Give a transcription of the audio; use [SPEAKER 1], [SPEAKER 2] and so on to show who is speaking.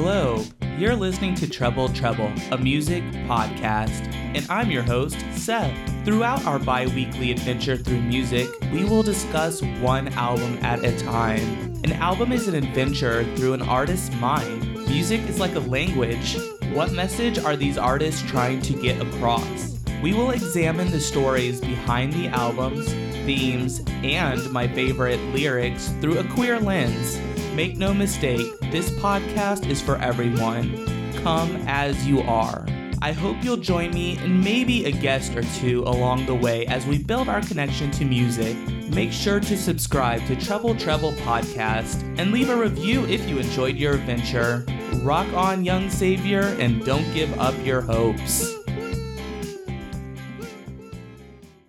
[SPEAKER 1] Hello, you're listening to Treble Trouble, a music podcast, and I'm your host, Seth. Throughout our bi weekly adventure through music, we will discuss one album at a time. An album is an adventure through an artist's mind. Music is like a language. What message are these artists trying to get across? We will examine the stories behind the albums, themes, and my favorite lyrics through a queer lens. Make no mistake, this podcast is for everyone. Come as you are. I hope you'll join me and maybe a guest or two along the way as we build our connection to music. Make sure to subscribe to Treble Trouble Podcast and leave a review if you enjoyed your adventure. Rock on, young savior, and don't give up your hopes.